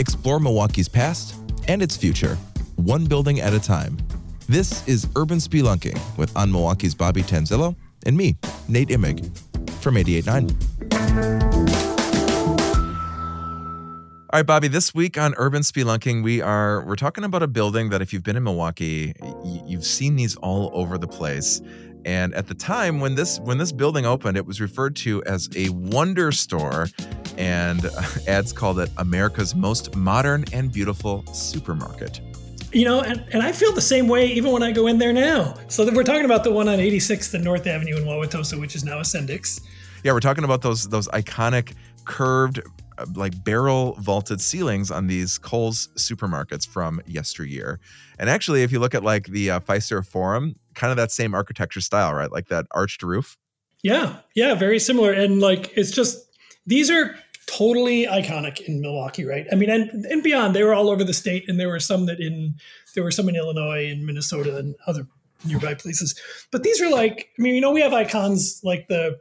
Explore Milwaukee's past and its future, one building at a time. This is Urban Spelunking with On Milwaukee's Bobby Tanzillo and me, Nate Imig, from 88.9. All right, Bobby. This week on Urban Spelunking, we are we're talking about a building that if you've been in Milwaukee, you've seen these all over the place. And at the time when this when this building opened, it was referred to as a wonder store, and ads called it America's most modern and beautiful supermarket. You know, and, and I feel the same way even when I go in there now. So we're talking about the one on 86th and North Avenue in Wauwatosa, which is now a Sendik's. Yeah, we're talking about those those iconic curved like barrel vaulted ceilings on these Kohl's supermarkets from yesteryear. And actually, if you look at like the uh, Fiserv Forum, kind of that same architecture style, right? Like that arched roof. Yeah, yeah, very similar. And like it's just these are totally iconic in Milwaukee, right? I mean, and and beyond, they were all over the state, and there were some that in there were some in Illinois and Minnesota and other nearby places. But these are like, I mean, you know, we have icons like the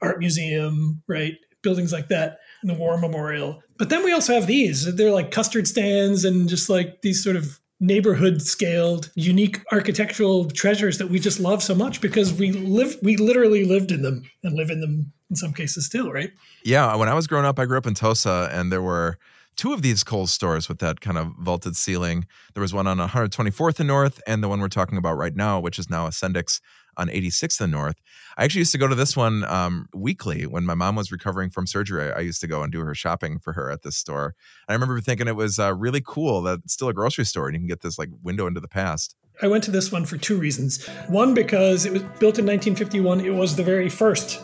art museum, right? Buildings like that and the War Memorial. But then we also have these. They're like custard stands and just like these sort of neighborhood scaled unique architectural treasures that we just love so much because we live we literally lived in them and live in them in some cases still right yeah when i was growing up i grew up in Tosa, and there were two of these Kohl's stores with that kind of vaulted ceiling. There was one on 124th and North, and the one we're talking about right now, which is now a Sendik's on 86th and North. I actually used to go to this one um, weekly when my mom was recovering from surgery. I used to go and do her shopping for her at this store. And I remember thinking it was uh, really cool that it's still a grocery store and you can get this like window into the past. I went to this one for two reasons. One, because it was built in 1951. It was the very first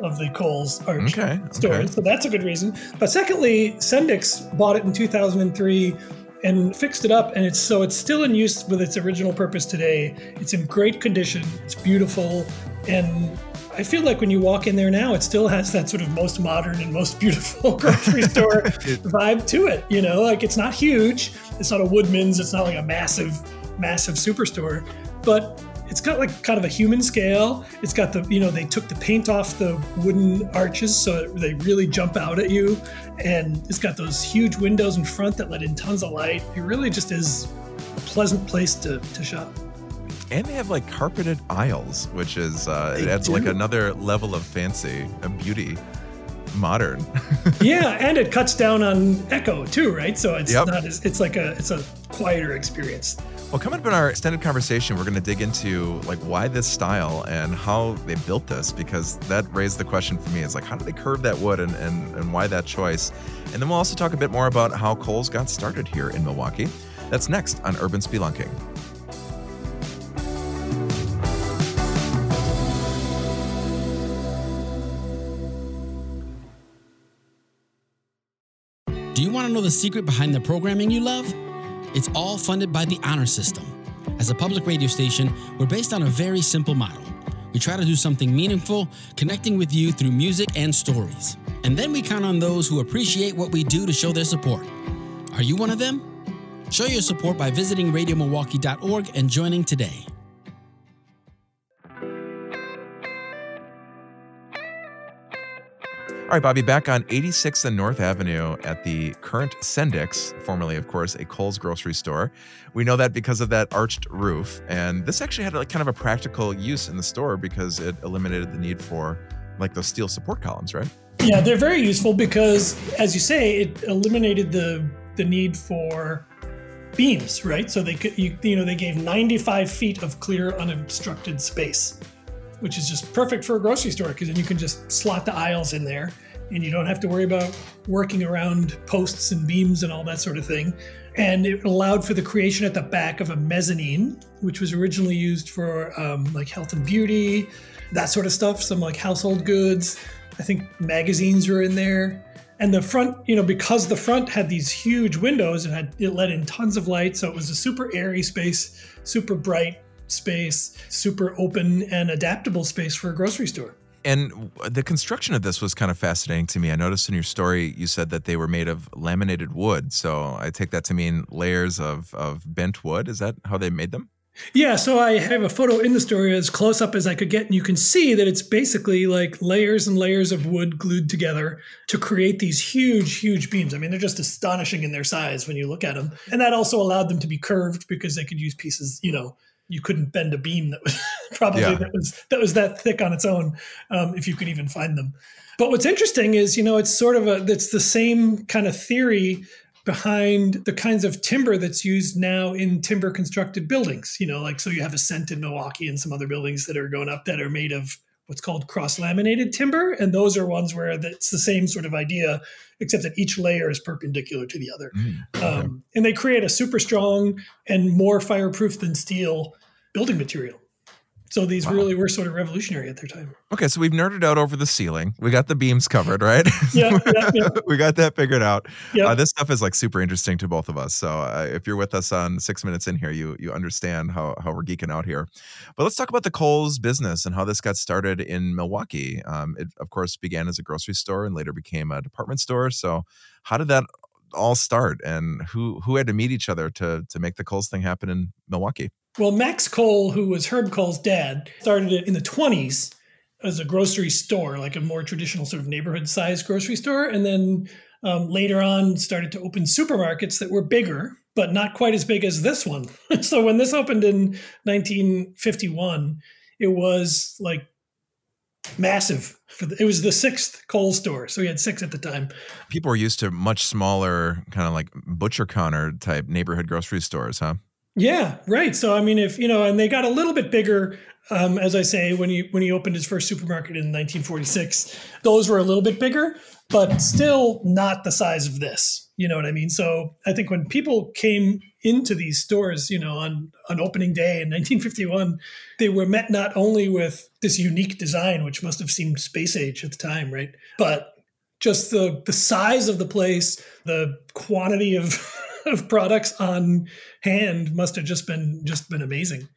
of the Kohl's Arch okay, stores. Okay. So that's a good reason. But secondly, Sendik's bought it in 2003 and fixed it up and it's so it's still in use with its original purpose today. It's in great condition. It's beautiful and I feel like when you walk in there now, it still has that sort of most modern and most beautiful grocery store vibe to it. You know, like it's not huge. It's not a Woodman's. It's not like a massive, massive superstore, but it's got like kind of a human scale. It's got the, you know, they took the paint off the wooden arches so they really jump out at you. And it's got those huge windows in front that let in tons of light. It really just is a pleasant place to, to shop. And they have like carpeted aisles, which is, uh, it adds do. like another level of fancy and beauty modern. yeah, and it cuts down on echo too, right? So it's yep. not as it's like a it's a quieter experience. Well, coming up in our extended conversation, we're going to dig into like why this style and how they built this because that raised the question for me is like how do they curve that wood and, and, and why that choice? And then we'll also talk a bit more about how Kohl's got started here in Milwaukee. That's next on Urban Spelunking. Do you want to know the secret behind the programming you love? It's all funded by the Honor System. As a public radio station, we're based on a very simple model. We try to do something meaningful, connecting with you through music and stories. And then we count on those who appreciate what we do to show their support. Are you one of them? Show your support by visiting radiomilwaukee.org and joining today. Right, Bobby, back on 86th and North Avenue at the current Sendik's, formerly, of course, a Kohl's grocery store. We know that because of that arched roof. And this actually had like kind of a practical use in the store because it eliminated the need for like those steel support columns, right? Yeah, they're very useful because, as you say, it eliminated the the need for beams, right? So they could, you, you know, they gave 95 feet of clear, unobstructed space which is just perfect for a grocery store because then you can just slot the aisles in there and you don't have to worry about working around posts and beams and all that sort of thing. And it allowed for the creation at the back of a mezzanine, which was originally used for um, like health and beauty, that sort of stuff, some like household goods. I think magazines were in there. And the front, you know, because the front had these huge windows and had it let in tons of light, so it was a super airy space, super bright, space, super open and adaptable space for a grocery store. And the construction of this was kind of fascinating to me. I noticed in your story you said that they were made of laminated wood. So I take that to mean layers of, of bent wood. Is that how they made them? Yeah, so I have a photo in the story as close up as I could get, and you can see that it's basically like layers and layers of wood glued together to create these huge, huge beams. I mean, they're just astonishing in their size when you look at them. And that also allowed them to be curved because they could use pieces, you know, you couldn't bend a beam that was probably yeah. that was that was that thick on its own, um, if you could even find them. But what's interesting is, you know, it's sort of a it's the same kind of theory behind the kinds of timber that's used now in timber constructed buildings. You know, like so you have Ascent in Milwaukee and some other buildings that are going up that are made of what's called cross laminated timber. And those are ones where it's the same sort of idea, except that each layer is perpendicular to the other. Mm, um, and they create a super strong and more fireproof than steel building material. So these wow. really were sort of revolutionary at their time. Okay, so we've nerded out over the ceiling. We got the beams covered, right? yeah, yeah, yeah, we got that figured out. Yeah. Uh, this stuff is like super interesting to both of us. So uh, if you're with us on six minutes in here, you you understand how how we're geeking out here. But let's talk about the Kohl's business and how this got started in Milwaukee. Um, it of course began as a grocery store and later became a department store. So how did that all start, and who who had to meet each other to to make the Kohl's thing happen in Milwaukee? Well, Max Kohl, who was Herb Kohl's dad, started it in the 20s as a grocery store, like a more traditional sort of neighborhood sized grocery store. And then um, later on started to open supermarkets that were bigger, but not quite as big as this one. so when this opened in 1951, it was like massive. The, it was the sixth Kohl's store, so we had six at the time. People were used to much smaller, kind of like butcher counter type neighborhood grocery stores, huh? Yeah, right. So I mean, if you know, and they got a little bit bigger, um, as I say, when he when he opened his first supermarket in 1946, those were a little bit bigger, but still not the size of this. You know what I mean? So I think when people came into these stores, you know, on on opening day in 1951, they were met not only with this unique design, which must have seemed space age at the time, right, but just the the size of the place, the quantity of of products on hand must have just been just been amazing.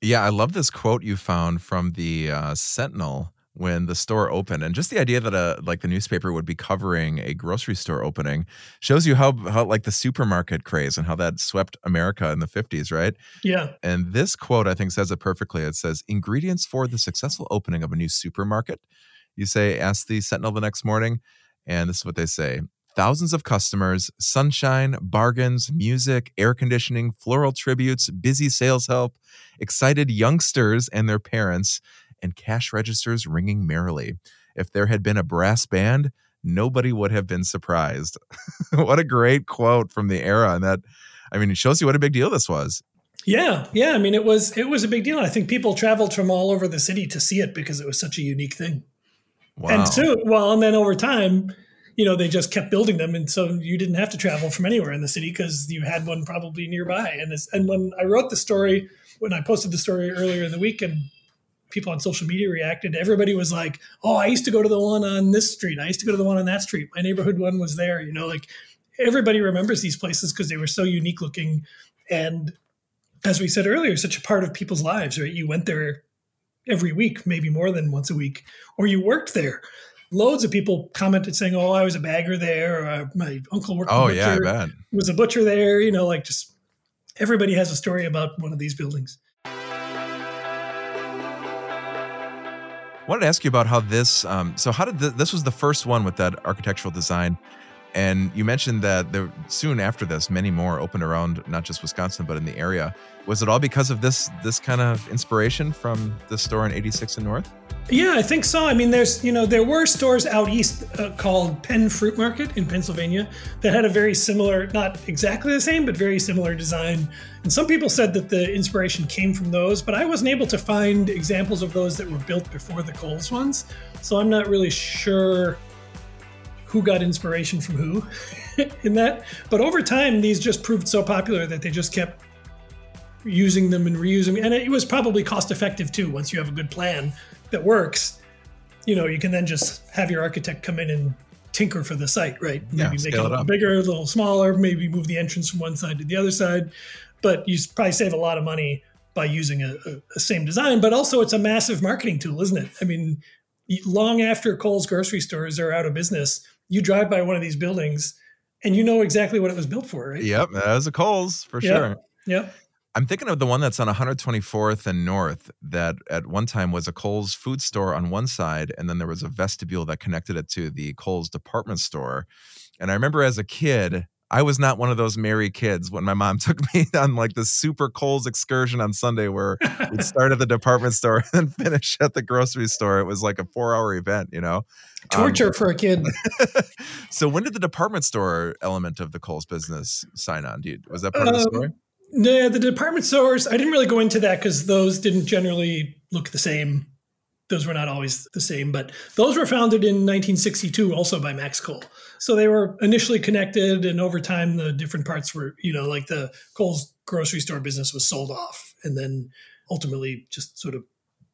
Yeah, I love this quote you found from the uh, Sentinel when the store opened, and just the idea that a like the newspaper would be covering a grocery store opening shows you how how like the supermarket craze and how that swept America in the fifties, right? Yeah. And this quote I think says it perfectly. It says ingredients for the successful opening of a new supermarket. You say, ask the Sentinel the next morning, and this is what they say: thousands of customers, sunshine, bargains, music, air conditioning, floral tributes, busy sales help, excited youngsters and their parents, and cash registers ringing merrily. If there had been a brass band, nobody would have been surprised. what a great quote from the era. And that, I mean, it shows you what a big deal this was. Yeah, yeah. I mean, it was it was a big deal. I think people traveled from all over the city to see it because it was such a unique thing. Wow. And so, well, and then over time, you know, they just kept building them, and so you didn't have to travel from anywhere in the city because you had one probably nearby. And this, and when I wrote the story, when I posted the story earlier in the week, and people on social media reacted, everybody was like, "Oh, I used to go to the one on this street. I used to go to the one on that street. My neighborhood one was there." You know, like everybody remembers these places because they were so unique looking, and as we said earlier, such a part of people's lives. Right? You went there every week, maybe more than once a week, or you worked there loads of people commented saying, "Oh, I was a bagger there," or uh, "My uncle worked." Oh yeah, I bet. Was a butcher there. You know, like just everybody has a story about one of these buildings. I wanted to ask you about how this. Um, so, how did this was the first one with that architectural design, and you mentioned that there soon after this, many more opened around not just Wisconsin but in the area. Was it all because of this this kind of inspiration from the store in 86 and North? Yeah, I think so. I mean, there's, you know, there were stores out east uh, called Penn Fruit Market in Pennsylvania that had a very similar, not exactly the same, but very similar design. And some people said that the inspiration came from those, but I wasn't able to find examples of those that were built before the Kohl's ones. So I'm not really sure who got inspiration from who in that. But over time, these just proved so popular that they just kept using them and reusing. And it was probably cost effective too once you have a good plan that works, you know, you can then just have your architect come in and tinker for the site, right? Maybe yeah, make it a little it bigger, a little smaller, maybe move the entrance from one side to the other side. But you probably save a lot of money by using a, a, a same design. But also, it's a massive marketing tool, isn't it? I mean, long after Kohl's grocery stores are out of business, you drive by one of these buildings and you know exactly what it was built for, right? Yep, that was a Kohl's for yep. sure. Yep. I'm thinking of the one that's on 124th and North that at one time was a Kohl's food store on one side, and then there was a vestibule that connected it to the Kohl's department store. And I remember as a kid, I was not one of those merry kids when my mom took me on like the super Kohl's excursion on Sunday where we'd start at the department store and finish at the grocery store. It was like a four hour event, you know? Torture um, for a kid. so when did the department store element of the Kohl's business sign on? You, was that part um, of the um, story? No, the department stores, I didn't really go into that because those didn't generally look the same those were not always the same, but those were founded in 1962 also by Max Kohl. So they were initially connected, and over time, the different parts were, you know, like the Kohl's grocery store business was sold off and then ultimately just sort of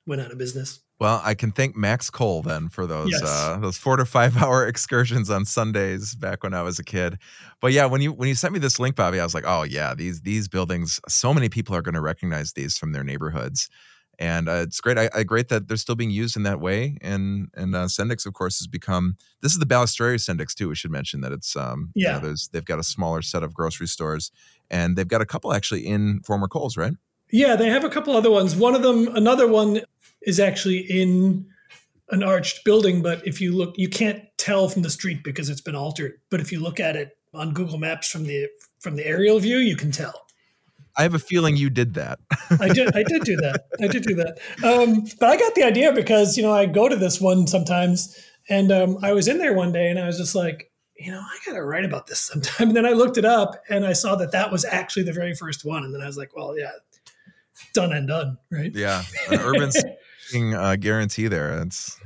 went out of business. Well, I can thank Max Kohl then for those yes. uh, those four to five hour excursions on Sundays back when I was a kid. But yeah, when you when you sent me this link, Bobby, I was like, oh yeah, these these buildings. So many people are going to recognize these from their neighborhoods and uh, it's great. I, I, great that they're still being used in that way. And and uh, Sendik's, of course, has become this is the Balestrieri Sendik's too. We should mention that it's um yeah. You know, there's they've got a smaller set of grocery stores, and they've got a couple actually in former Kohl's, right? Yeah, they have a couple other ones. One of them, another one, is actually in an arched building, but if you look, you can't tell from the street because it's been altered. But if you look at it on Google Maps from the from the aerial view, you can tell. I have a feeling you did that. I did. I did do that. I did do that. Um, but I got the idea because you know I go to this one sometimes, and um, I was in there one day, and I was just like, you know, I got to write about this sometime. And then I looked it up, and I saw that that was actually the very first one. And then I was like, well, yeah, done and done, right? Yeah, an urban uh, guarantee there. It's.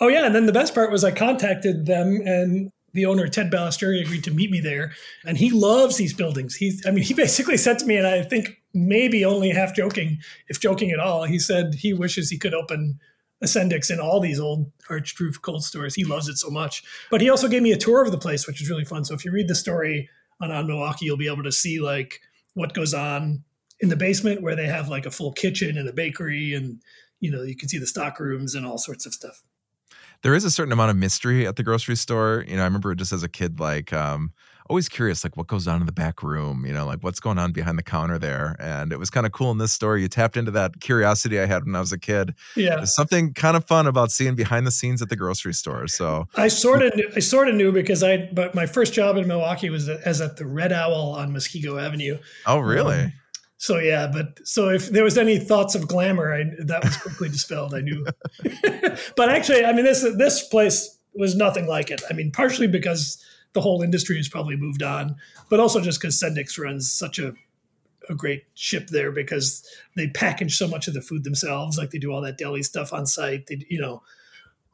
Oh yeah, and then the best part was I contacted them, and the owner Ted Balestrieri agreed to meet me there, and he loves these buildings. He's, I mean, he basically said to me, and I think maybe only half joking, if joking at all, he said he wishes he could open a Sendik's in all these old arched roof Kohl's stores. He loves it so much. But he also gave me a tour of the place, which is really fun. So if you read the story on on Milwaukee, you'll be able to see like what goes on in the basement, where they have like a full kitchen and a bakery, and you know you can see the stock rooms and all sorts of stuff there is a certain amount of mystery at the grocery store. You know, I remember just as a kid, like um, always curious, like what goes on in the back room. You know, like what's going on behind the counter there. And it was kind of cool in this story. You tapped into that curiosity I had when I was a kid. Yeah, There's something kind of fun about seeing behind the scenes at the grocery store. So I sort of, I sort of knew because I, but my first job in Milwaukee was as at the Red Owl on Muskego Avenue. Oh, really? Um, so yeah, but so if there was any thoughts of glamour, I, that was quickly dispelled. I knew, but actually, I mean this this place was nothing like it. I mean, partially because the whole industry has probably moved on, but also just because Sendik's runs such a a great ship there because they package so much of the food themselves. Like they do all that deli stuff on site. They you know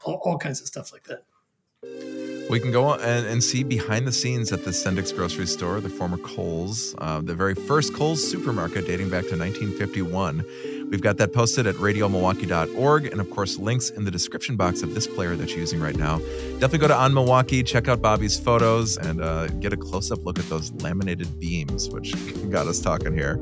all, all kinds of stuff like that. We can go and, and see behind the scenes at the Sendik's grocery store, the former Kohl's, uh, the very first Kohl's supermarket dating back to 1951. We've got that posted at radiomilwaukee.org, and of course, links in the description box of this player that you're using right now. Definitely go to On Milwaukee, check out Bobby's photos, and uh, get a close up look at those laminated beams, which got us talking here.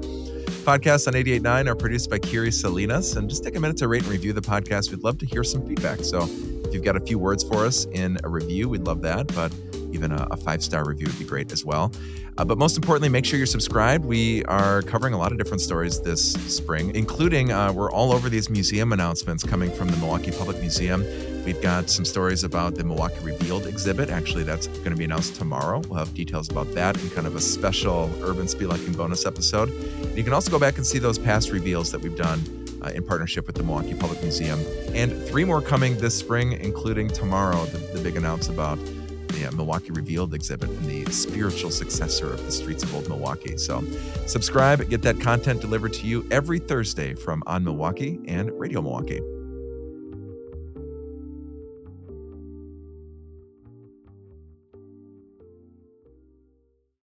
Podcasts on 88.9 are produced by Kiri Salinas, and just take a minute to rate and review the podcast. We'd love to hear some feedback. So if you've got a few words for us in a review, we'd love that. But even a, a five star review would be great as well. Uh, but most importantly, make sure you're subscribed. We are covering a lot of different stories this spring, including uh, we're all over these museum announcements coming from the Milwaukee Public Museum. We've got some stories about the Milwaukee Revealed exhibit. Actually, that's going to be announced tomorrow. We'll have details about that in kind of a special Urban Spelunking bonus episode. And you can also go back and see those past reveals that we've done uh, in partnership with the Milwaukee Public Museum. And three more coming this spring, including tomorrow, the, the big announce about the uh, Milwaukee Revealed exhibit and the spiritual successor of the streets of Old Milwaukee. So, subscribe, get that content delivered to you every Thursday from On Milwaukee and Radio Milwaukee.